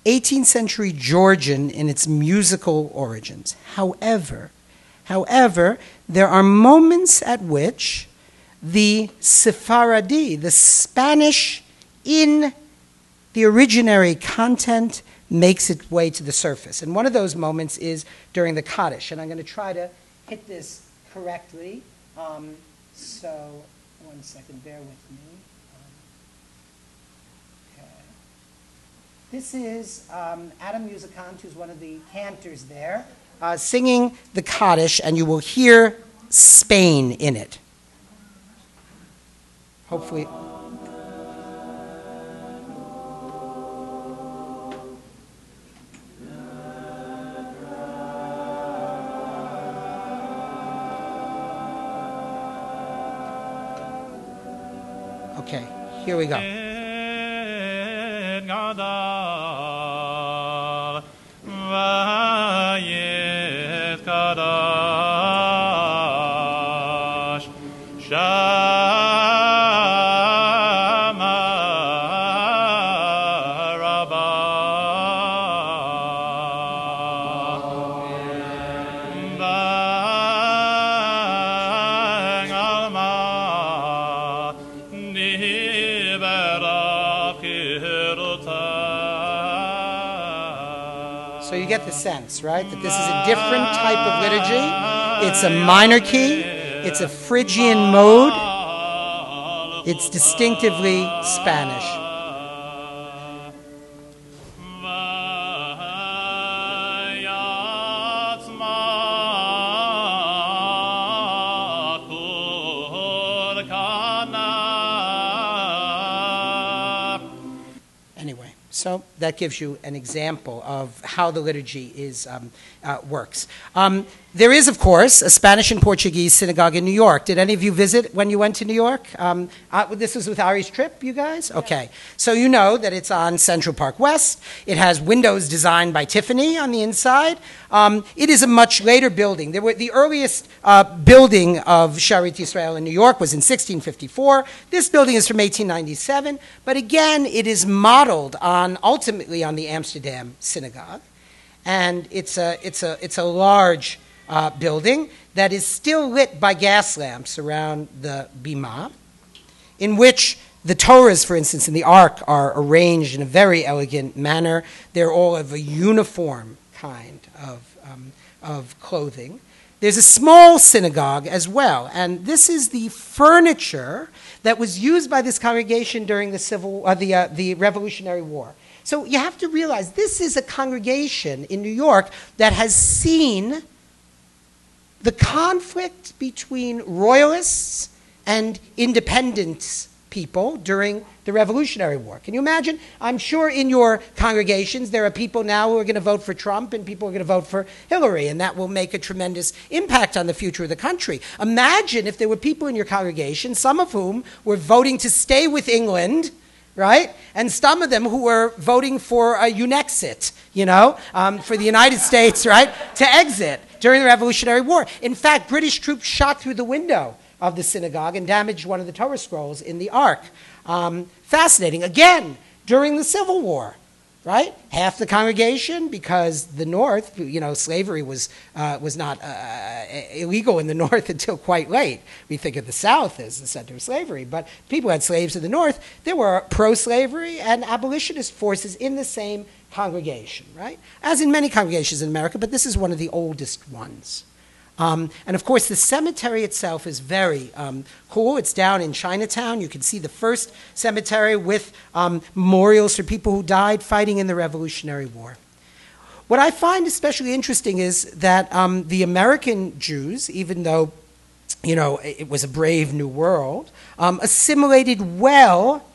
18th century Georgian in its musical origins. However, however, there are moments at which the Sephardi, the Spanish in the originary content makes its way to the surface. And one of those moments is during the Kaddish. And I'm going to try to hit this correctly. Um, so, one second, bear with me. Um, okay. This is um, Adam Musicant, who's one of the cantors there, uh, singing the Kaddish, and you will hear Spain in it. Hopefully. Here we go. Gadal sense, right, that this is a different type of liturgy. It's a minor key, it's a Phrygian mode, it's distinctively Spanish. That gives you an example of how the liturgy is um, uh, works. Um, there is, of course, a Spanish and Portuguese synagogue in New York. Did any of you visit when you went to New York? Um, uh, this was with Ari's trip, you guys. Okay, so you know that it's on Central Park West. It has windows designed by Tiffany on the inside. Um, it is a much later building. There were the earliest uh, building of Shearith Israel in New York was in 1654. This building is from 1897, but again, it is modeled on ultimately on the Amsterdam synagogue, and it's a it's a it's a large uh, building that is still lit by gas lamps around the bima, in which the Torahs, for instance, in the Ark, are arranged in a very elegant manner. They're all of a uniform kind of, um, of clothing. There's a small synagogue as well, and this is the furniture that was used by this congregation during the civil, uh, the, uh, the Revolutionary War. So you have to realize this is a congregation in New York that has seen the conflict between royalists and independence people during the Revolutionary War. Can you imagine? I'm sure in your congregations there are people now who are going to vote for Trump and people who are going to vote for Hillary, and that will make a tremendous impact on the future of the country. Imagine if there were people in your congregation, some of whom were voting to stay with England right? And some of them who were voting for a Unexit, you know, um, for the United States, right, to exit during the Revolutionary War. In fact, British troops shot through the window of the synagogue and damaged one of the Torah scrolls in the Ark. Um, fascinating. Again, during the Civil War, right? Half the congregation, because the North, you know, slavery was, uh, was not uh, illegal in the *laughs* North until quite late. We think of the South as the center of slavery, but people had slaves in the North. There were pro slavery and abolitionist forces in the same congregation, right? As in many congregations in America, but this is one of the oldest ones. Um, and of course, the cemetery itself is very um, cool. It's down in Chinatown. You can see the first cemetery with um, memorials for people who died fighting in the Revolutionary War. What I find especially interesting is that um, the American Jews, even though you know it was a brave new world, um, assimilated well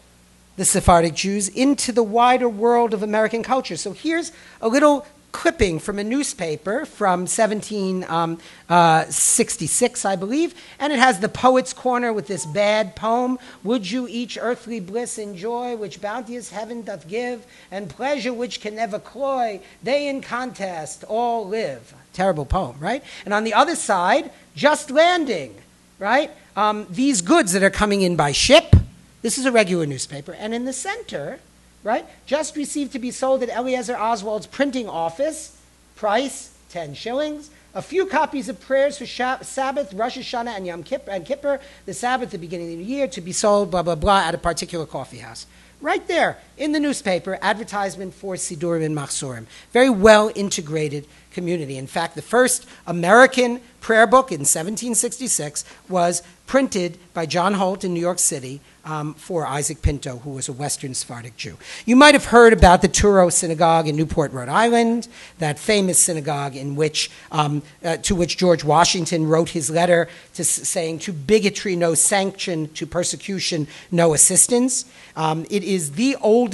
the Sephardic Jews into the wider world of American culture. So here's a little clipping from a newspaper from 1766, I believe, and it has the Poet's Corner with this bad poem Would you each earthly bliss enjoy, which bounteous heaven doth give, and pleasure which can never cloy, they in contest all live. Terrible poem, right? And on the other side, Just Landing. right? Um, these goods that are coming in by ship. This is a regular newspaper. And in the center, right, just received to be sold at Eliezer Oswald's printing office, price 10 shillings. A few copies of prayers for Sabbath, Rosh Hashanah, and Yom Kippur, and Kippur, the Sabbath, the beginning of the year, to be sold, blah, blah, blah, at a particular coffee house. Right there in the newspaper, advertisement for Sidurim and Machzorim. Very well integrated community. In fact, the first American prayer book in 1766 was printed by John Holt in New York City um, for Isaac Pinto, who was a Western Sephardic Jew. You might have heard about the Touro Synagogue in Newport, Rhode Island, that famous synagogue in which, um, uh, to which George Washington wrote his letter to, saying, To bigotry, no sanction, to persecution, no assistance. Um, it is the oldest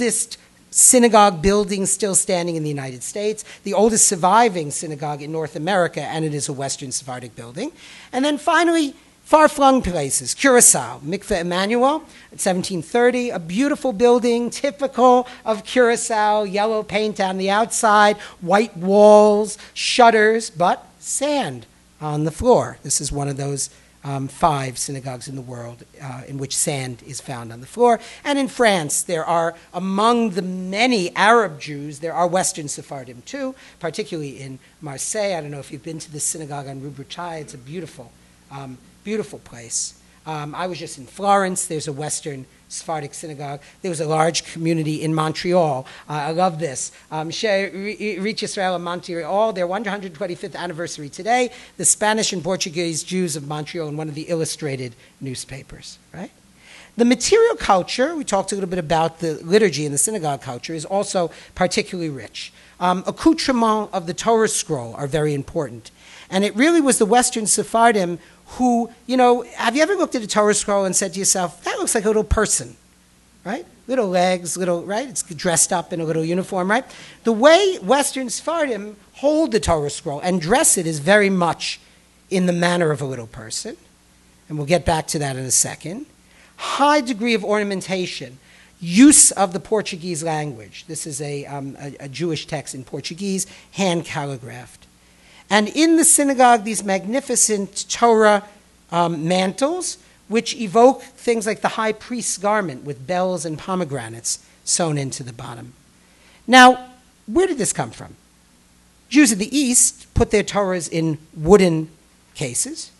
synagogue building still standing in the United States, the oldest surviving synagogue in North America, and it is a Western Sephardic building. And then finally, Far flung places, Curacao, Mikveh Emmanuel, 1730, a beautiful building, typical of Curacao, yellow paint on the outside, white walls, shutters, but sand on the floor. This is one of those um, five synagogues in the world uh, in which sand is found on the floor. And in France, there are, among the many Arab Jews, there are Western Sephardim too, particularly in Marseille. I don't know if you've been to the synagogue on Rue Bretagne, it's a beautiful. Um, beautiful place. Um, I was just in Florence. There's a Western Sephardic synagogue. There was a large community in Montreal. Uh, I love this. Um, Reach Israel in Montreal, their 125th anniversary today. The Spanish and Portuguese Jews of Montreal in one of the illustrated newspapers, right? The material culture, we talked a little bit about the liturgy and the synagogue culture, is also particularly rich. Um, accoutrements of the Torah scroll are very important. And it really was the Western Sephardim who, you know, have you ever looked at a Torah scroll and said to yourself, that looks like a little person, right? Little legs, little, right? It's dressed up in a little uniform, right? The way Western Sephardim hold the Torah scroll and dress it is very much in the manner of a little person. And we'll get back to that in a second. High degree of ornamentation, use of the Portuguese language. This is a, um, a, a Jewish text in Portuguese, hand calligraphed and in the synagogue, these magnificent Torah um, mantles, which evoke things like the high priest's garment with bells and pomegranates sewn into the bottom. Now, where did this come from? Jews in the East put their Torahs in wooden cases.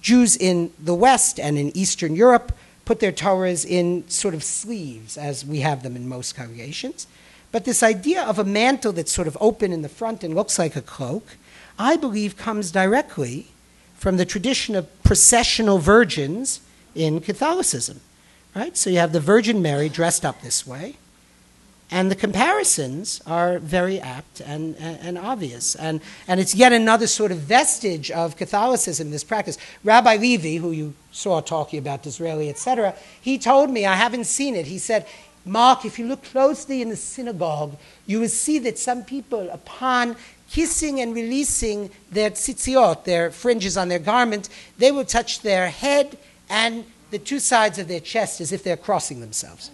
Jews in the West and in Eastern Europe put their Torahs in sort of sleeves, as we have them in most congregations. But this idea of a mantle that's sort of open in the front and looks like a cloak I believe comes directly from the tradition of processional virgins in Catholicism. Right? So you have the Virgin Mary dressed up this way, and the comparisons are very apt and, and, and, obvious. And, and it's yet another sort of vestige of Catholicism, this practice. Rabbi Levy, who you saw talking about Disraeli, etc., he told me, I haven't seen it, he said, Mark, if you look closely in the synagogue, you will see that some people, upon kissing and releasing their tzitziot, their fringes on their garment, they will touch their head and the two sides of their chest as if they're crossing themselves.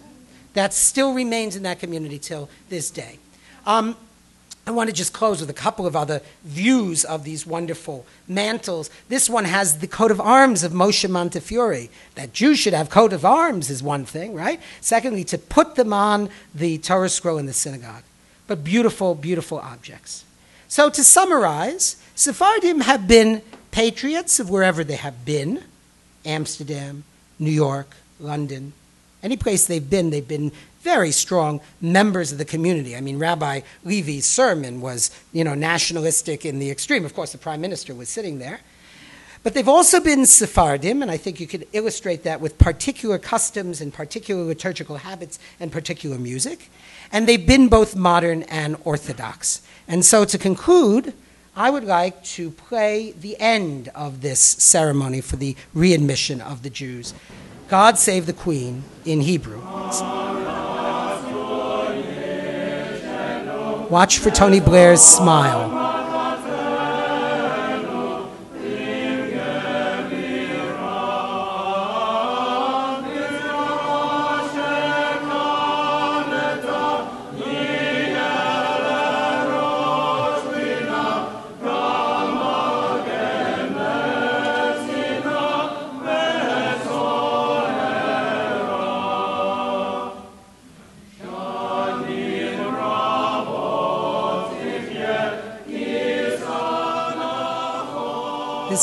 That still remains in that community till this day. Um, I want to just close with a couple of other views of these wonderful mantles. This one has the coat of arms of Moshe Montefiore. That Jews should have coat of arms is one thing, right? Secondly, to put them on the Torah scroll in the synagogue. But beautiful, beautiful objects. So, to summarize, Sephardim have been patriots of wherever they have been Amsterdam, New York, London. Any place they've been, they've been very strong members of the community. I mean, Rabbi Levy's sermon was, you know, nationalistic in the extreme. Of course, the prime minister was sitting there. But they've also been Sephardim, and I think you could illustrate that with particular customs and particular liturgical habits and particular music. And they've been both modern and orthodox. And so to conclude, I would like to play the end of this ceremony for the readmission of the Jews. God Save the Queen in Hebrew. Watch for Tony Blair's smile.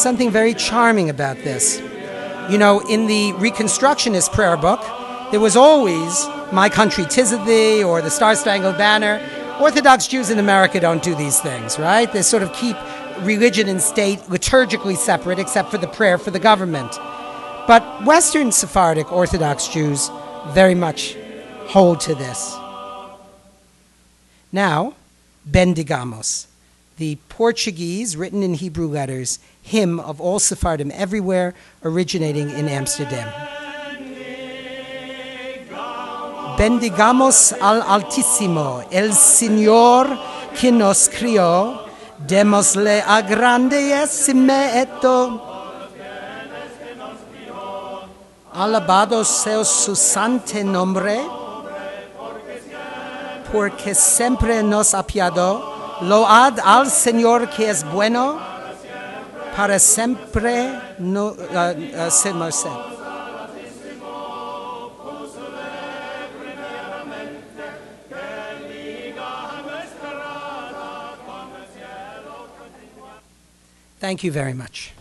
Something very charming about this. You know, in the Reconstructionist prayer book, there was always My Country Tis of Thee or the Star Spangled Banner. Orthodox Jews in America don't do these things, right? They sort of keep religion and state liturgically separate except for the prayer for the government. But Western Sephardic Orthodox Jews very much hold to this. Now, Bendigamos, the Portuguese, written in Hebrew letters, hymn of all Sephardim everywhere, originating in Amsterdam. Bendigamos al Altísimo, el Señor que nos crió, démosle a agradecimiento. Alabado sea su santo nombre, porque siempre nos apiado. Load al Señor que es bueno, para siempre no, uh, uh, se merced. Thank you very much.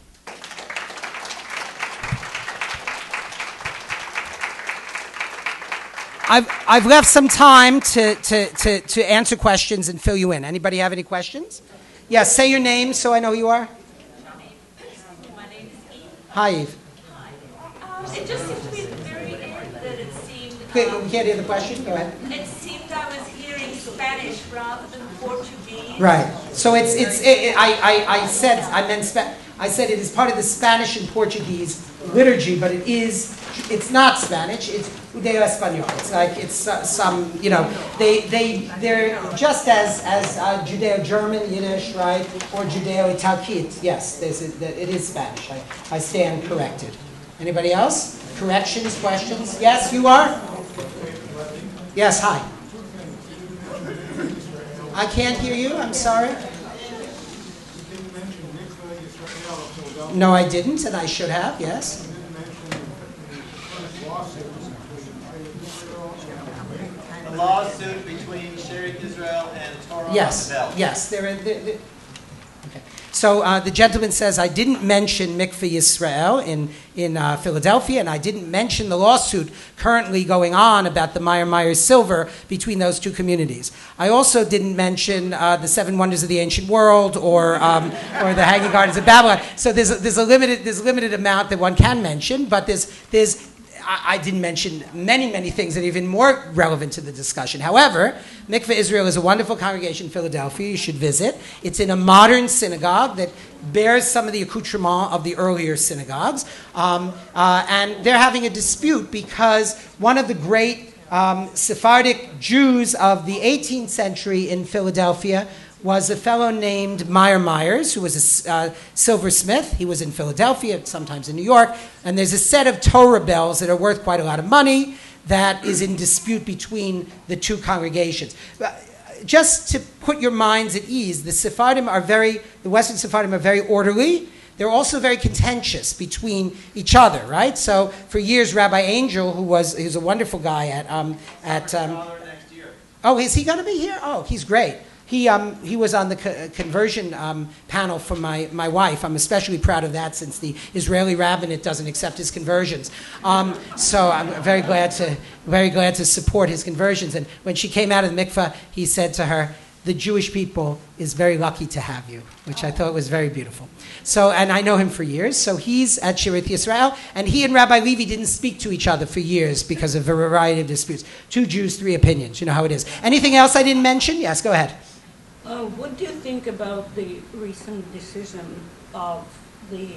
I've, I've left some time to, to, to, to answer questions and fill you in. Anybody have any questions? Yes, say your name so I know who you are. My name is Eve. Hi, Eve. Um, it just seemed to be at the very end that it seemed Wait, um, we can't hear the question. Go ahead. it seemed I was hearing Spanish rather than Portuguese. Right. So it's it's it, it, I, I I said I meant Spa- I said it is part of the Spanish and Portuguese liturgy, but it is it's not Spanish. It's Judeo Espanol. It's like it's uh, some you know they they they're just as as uh, Judeo German Yiddish right or Judeo Italkit. Yes, there's a, it is Spanish. I, I stand corrected. Anybody else? Corrections? Questions? Yes, you are. Yes. Hi. I can't hear you. I'm sorry. No, I didn't, and I should have, yes. The lawsuit between Shearith Israel and Torah Yes, the yes. There, there- there- okay. So uh, the gentleman says, I didn't mention Mikveh Yisrael in, in uh, Philadelphia, and I didn't mention the lawsuit currently going on about the Myer Myers silver between those two communities. I also didn't mention uh, the Seven Wonders of the Ancient World or, um, or the Hanging Gardens of Babylon. So there's a, there's, a limited, there's a limited amount that one can mention, but there's, there's I I didn't mention many, many things that are even more relevant to the discussion. However, Mikveh Israel is a wonderful congregation in Philadelphia. You should visit. It's in a modern synagogue that bears some of the accoutrements of the earlier synagogues. Um, uh, and they're having a dispute because one of the great um, Sephardic Jews of the 18th century in Philadelphia was a fellow named Myer Myers, who was a uh, silversmith. He was in Philadelphia, sometimes in New York. And there's a set of Torah bells that are worth quite a lot of money that is in dispute between the two congregations. Just to put your minds at ease, the Sephardim are very, the Western Sephardim are very orderly. They're also very contentious between each other, right? So for years, Rabbi Angel, who was he's a wonderful guy at um, at um. Oh, is he going to be here? Oh, he's great. He, um, he was on the co- conversion um, panel for my, my wife. I'm especially proud of that since the Israeli rabbinate doesn't accept his conversions. Um, so I'm very glad, to, very glad to support his conversions. And when she came out of the mikveh, he said to her, the Jewish people is very lucky to have you, which I thought was very beautiful. So, and I know him for years. So he's at Shearith Yisrael, and he and Rabbi Levy didn't speak to each other for years because of a variety of disputes. Two Jews, three opinions. You know how it is. Anything else I didn't mention? Yes, go ahead. Uh, What do you think about the recent decision of the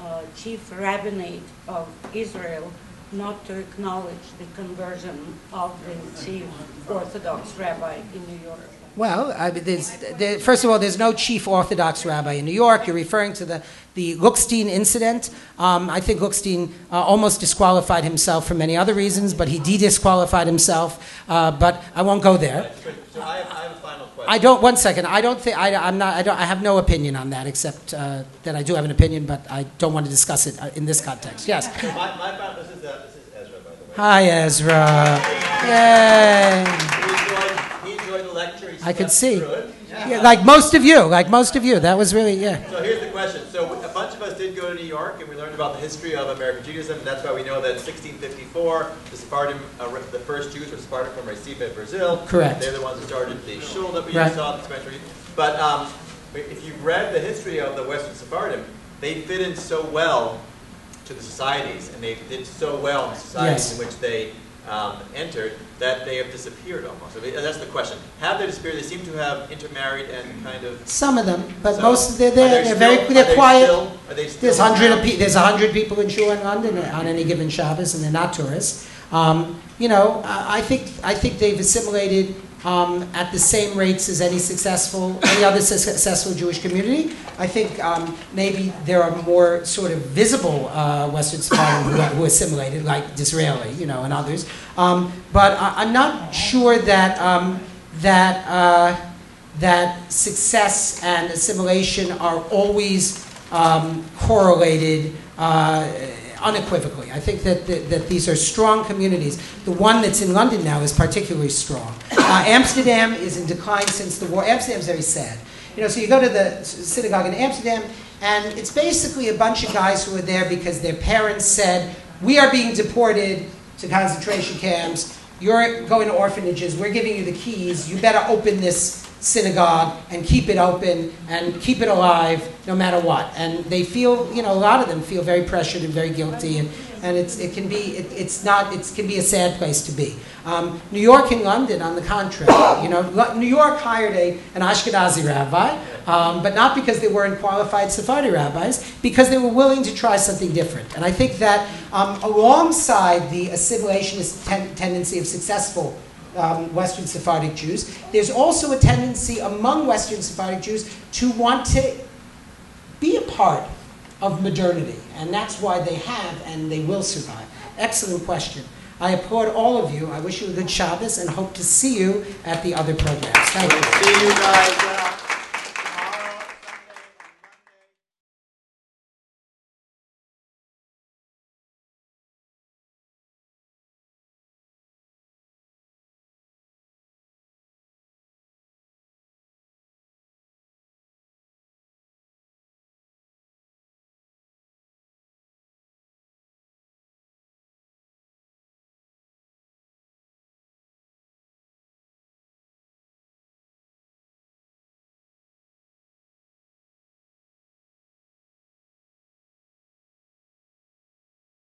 uh, chief rabbinate of Israel not to acknowledge the conversion of the chief Orthodox rabbi in New York? Well, I mean, there's, there, first of all, there's no chief Orthodox rabbi in New York. You're referring to the, the Lookstein incident. Um, I think Lookstein uh, almost disqualified himself for many other reasons, but he de-disqualified himself. Uh, but I won't go there. So I have, I have a final question. I don't. One second. I don't think. I, I'm not. I don't. I have no opinion on that, except uh, that I do have an opinion, but I don't want to discuss it uh, in this context. Yes. my, my this is, uh, this is Ezra, by the way. Hi, Ezra. Yay. He enjoyed, he enjoyed the lecture. He I could see. it. Yeah, like most of you. Like most of you. That was really yeah. So here's the question. So a bunch of us did go to New York, and we about the history of American Judaism. And that's why we know that in 1654, the Sephardim, uh, the first Jews were Sephardim from Recife, Brazil. Correct. They're the ones who started the shul that we Right. saw in this country. But um, if you've read the history of the Western Sephardim, they fit in so well to the societies, and they did so well in the societies Yes. in which they um, entered that they have disappeared almost. So they- that's the question. Have they disappeared? They seem to have intermarried and kind of. Some of them, but So, most, of they're there, they they're very, are they're they quiet. still- Are they still? There's hundred of pe- there's a hundred people in shul in London on any given Shabbos, and they're not tourists. Um, you know, I, I think I think they've assimilated um, at the same rates as any successful any other successful Jewish community. I think um, maybe there are more sort of visible uh, Western Sephardim who, who assimilated, like Disraeli, you know, and others. Um, but I, I'm not sure that um, that. Uh, that success and assimilation are always um, correlated uh, unequivocally. I think that, that, that these are strong communities. The one that's in London now is particularly strong. Uh, Amsterdam is in decline since the war. Amsterdam's very sad. You know, so you go to the synagogue in Amsterdam, and it's basically a bunch of guys who are there because their parents said, "We are being deported to concentration camps. You're going to orphanages. We're giving you the keys. You better open this synagogue and keep it open and keep it alive no matter what." And they feel, you know, a lot of them feel very pressured and very guilty, and, and it's, it can be, it, it's not, it can be a sad place to be. Um, New York and London, on the contrary, you know, New York hired a, an Ashkenazi rabbi, um, but not because they weren't qualified Sephardi rabbis, because they were willing to try something different. And I think that um, alongside the assimilationist ten- tendency of successful um, Western Sephardic Jews, there's also a tendency among Western Sephardic Jews to want to be a part of modernity, and that's why they have and they will survive. Excellent question. I applaud all of you. I wish you a good Shabbos and hope to see you at the other programs. Thank you. See you guys.